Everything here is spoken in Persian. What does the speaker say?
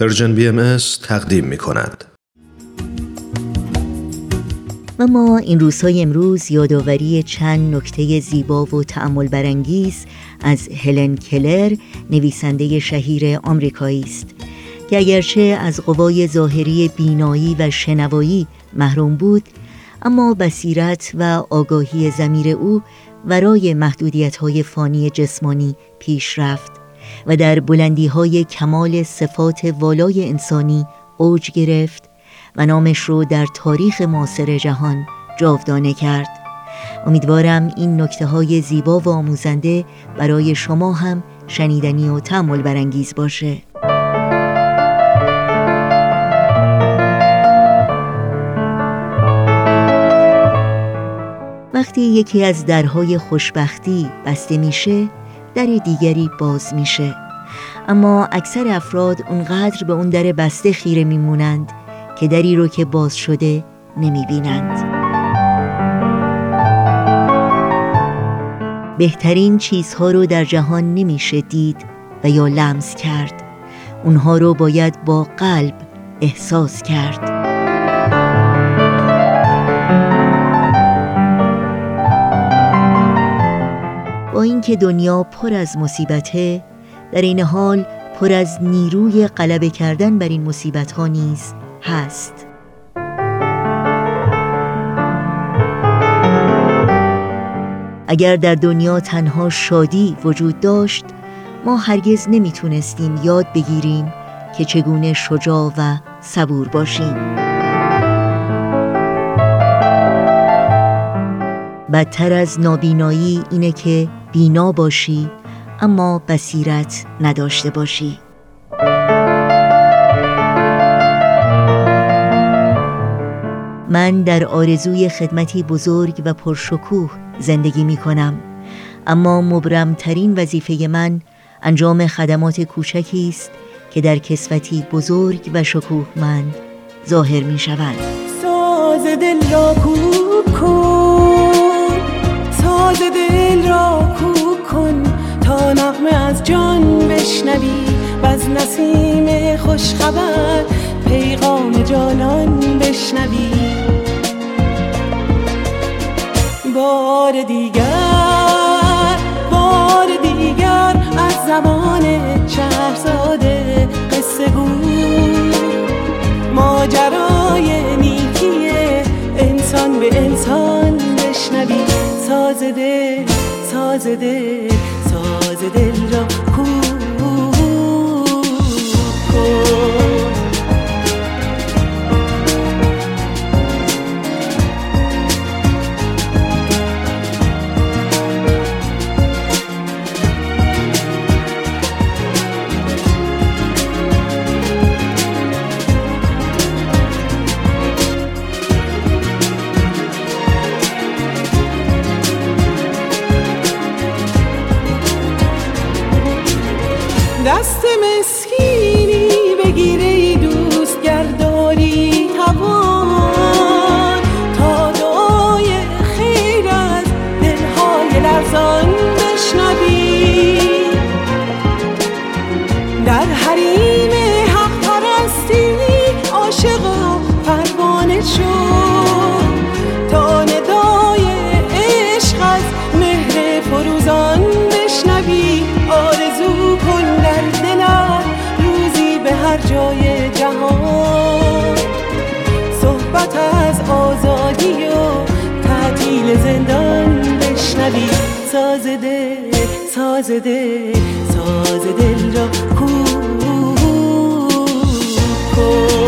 Persian BMS تقدیم می کند. و ما این روزهای امروز یادآوری چند نکته زیبا و تأمل برانگیز از هلن کلر نویسنده شهیر آمریکایی است که اگرچه از قوای ظاهری بینایی و شنوایی محروم بود اما بصیرت و آگاهی ضمیر او ورای محدودیت های فانی جسمانی پیش رفت و در بلندی های کمال صفات والای انسانی اوج گرفت و نامش رو در تاریخ معاصر جهان جاودانه کرد. امیدوارم این نکته های زیبا و آموزنده برای شما هم شنیدنی و تعمل برانگیز باشه. وقتی یکی از درهای خوشبختی بسته میشه در دیگری باز میشه. اما اکثر افراد اونقدر به اون در بسته خیره میمونند که دری رو که باز شده نمی‌بینند. بهترین چیزها رو در جهان نمیشه دید و یا لمس کرد. اونها رو باید با قلب احساس کرد. اینکه دنیا پر از مصیبته در این حال پر از نیروی غلبه کردن بر این مصیبت ها نیز هست. اگر در دنیا تنها شادی وجود داشت ما هرگز نمی‌تونستیم یاد بگیریم که چگونه شجاع و صبور باشیم. بدتر از نابینایی اینه که بینا باشی اما بصیرت نداشته باشی. من در آرزوی خدمتی بزرگ و پرشکوه زندگی می کنم اما مبرمترین وظیفه من انجام خدمات کوچکی است که در کسوتی بزرگ و شکوهمند ظاهر می شوند ساز دل را ساز نسیم خوشخبر پیغام جانان بشنوی. بار دیگر بار دیگر از زمان شهرزاده قصه گو ماجرای نیکی انسان به انسان بشنوی. سازده سازده دل را دست مسکینی بگیره تازه دل تازه دل را خوب کن